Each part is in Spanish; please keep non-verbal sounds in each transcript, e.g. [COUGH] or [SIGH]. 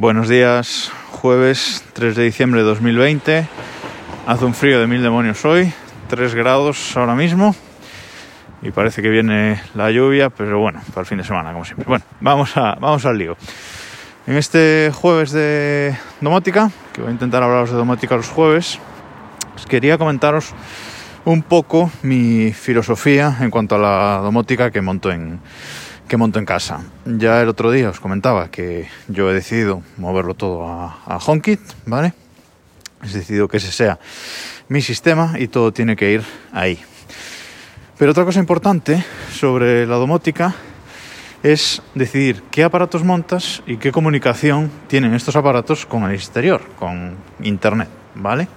Buenos días, jueves 3 de diciembre de 2020. Hace un frío de mil demonios hoy, 3 grados ahora mismo. Y parece que viene la lluvia, pero bueno, para el fin de semana, como siempre. Bueno, vamos, a, vamos al lío. En este jueves de domótica, que voy a intentar hablaros de domótica los jueves, os quería comentaros un poco mi filosofía en cuanto a la domótica que monto en, que monto en casa. Ya el otro día os comentaba que yo he decidido moverlo todo a, a HomeKit, ¿vale? He decidido que ese sea mi sistema y todo tiene que ir ahí. Pero otra cosa importante sobre la domótica es decidir qué aparatos montas y qué comunicación tienen estos aparatos con el exterior, con Internet, ¿vale?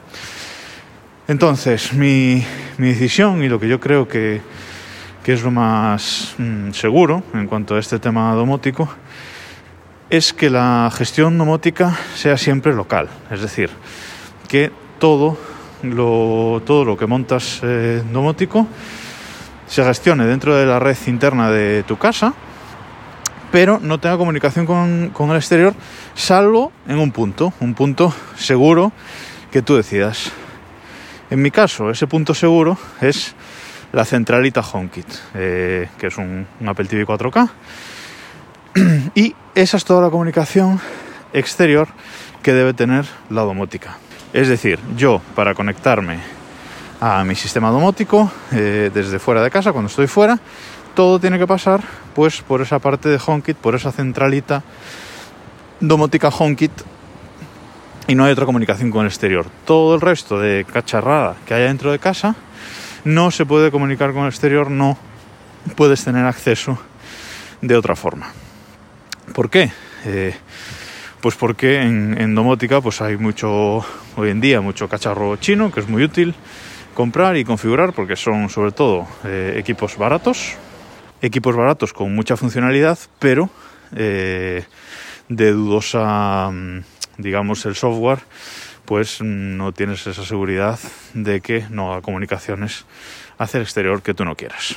Entonces, mi, mi decisión y lo que yo creo que, que es lo más mmm, seguro en cuanto a este tema domótico es que la gestión domótica sea siempre local, es decir, que todo lo, todo lo que montas eh, domótico se gestione dentro de la red interna de tu casa pero no tenga comunicación con, con, el exterior, salvo en un punto, un punto seguro que tú decidas. En mi caso, ese punto seguro es la centralita HomeKit, eh, que es un, Apple TV 4K, [CLEARS THROAT] y esa es toda la comunicación exterior que debe tener la domótica. Es decir, yo para conectarme a mi sistema domótico eh, desde fuera de casa, cuando estoy fuera, todo tiene que pasar pues por esa parte de HomeKit, por esa centralita domótica HomeKit y no hay otra comunicación con el exterior. Todo el resto de cacharrada que haya dentro de casa no se puede comunicar con el exterior, no puedes tener acceso de otra forma. ¿Por qué? Eh, pues porque en, domótica pues hay mucho, hoy en día, mucho cacharro chino que es muy útil comprar y configurar porque son sobre todo eh, equipos baratos, equipos baratos con mucha funcionalidad, pero eh, de dudosa, digamos, el software, pues no tienes esa seguridad de que no haga comunicaciones hacia el exterior que tú no quieras.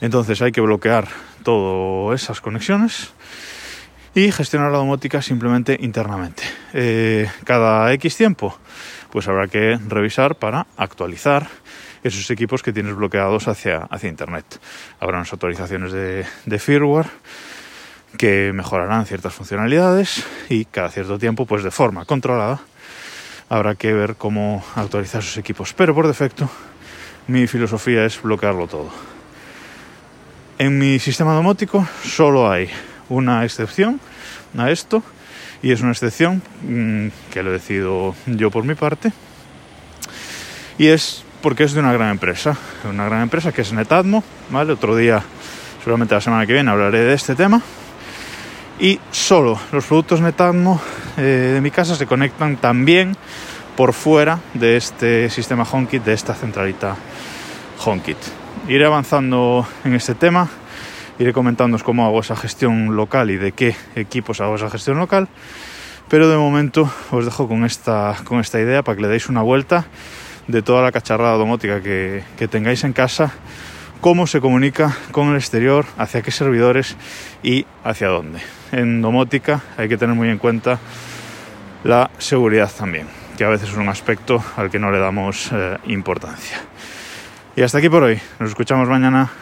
Entonces hay que bloquear todas esas conexiones y gestionar la domótica simplemente internamente. Eh, cada X tiempo, pues habrá que revisar para actualizar esos equipos que tienes bloqueados hacia, hacia Internet. Habrá unas actualizaciones de, de firmware que mejorarán ciertas funcionalidades y cada cierto tiempo, pues de forma controlada, habrá que ver cómo actualizar esos equipos. Pero por defecto, mi filosofía es bloquearlo todo. En mi sistema domótico solo hay una excepción a esto y es una excepción mmm, que lo decido yo por mi parte y es porque es de una gran empresa, una gran empresa que es Netatmo, ¿vale? Otro día, seguramente la semana que viene, hablaré de este tema. Y solo los productos Netatmo eh, de mi casa se conectan también por fuera de este sistema HomeKit, de esta centralita HomeKit. Iré avanzando en este tema, iré comentándoos cómo hago esa gestión local y de qué equipos hago esa gestión local. Pero de momento os dejo con esta, con esta idea para que le deis una vuelta de toda la cacharrada domótica que, que tengáis en casa, cómo se comunica con el exterior, hacia qué servidores y hacia dónde. En domótica hay que tener muy en cuenta la seguridad también, que a veces es un aspecto al que no le damos eh, importancia. Y hasta aquí por hoy. Nos escuchamos mañana.